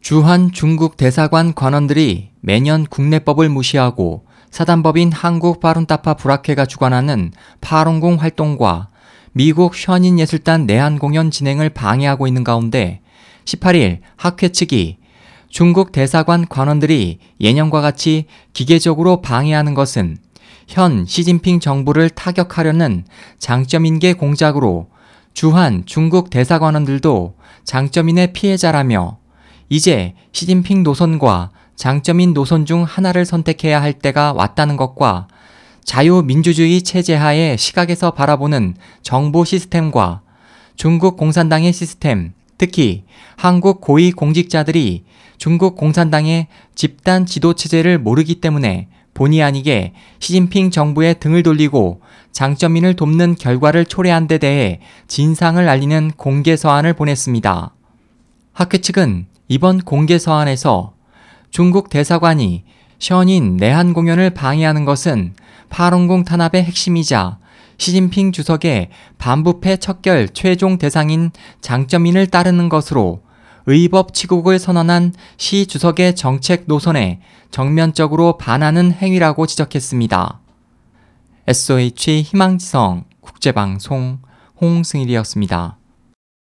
주한 중국 대사관 관원들이 매년 국내법을 무시하고 사단법인 한국바룬타파 불학회가 주관하는 파롱공 활동과 미국 현인예술단 내한 공연 진행을 방해하고 있는 가운데 18일 학회 측이 중국 대사관 관원들이 예년과 같이 기계적으로 방해하는 것은 현 시진핑 정부를 타격하려는 장점인계 공작으로 주한 중국 대사관원들도 장점인의 피해자라며 이제 시진핑 노선과 장점인 노선 중 하나를 선택해야 할 때가 왔다는 것과 자유민주주의 체제 하의 시각에서 바라보는 정보 시스템과 중국 공산당의 시스템, 특히 한국 고위 공직자들이 중국 공산당의 집단 지도 체제를 모르기 때문에 본의 아니게 시진핑 정부의 등을 돌리고 장점인을 돕는 결과를 초래한 데 대해 진상을 알리는 공개 서한을 보냈습니다. 학회 측은 이번 공개 서한에서 중국 대사관이 션인 내한 공연을 방해하는 것은 파롱공 탄압의 핵심이자 시진핑 주석의 반부패 척결 최종 대상인 장점인을 따르는 것으로 의법 치국을 선언한 시 주석의 정책 노선에 정면적으로 반하는 행위라고 지적했습니다. SOH 희망지성 국제방송 홍승일이었습니다.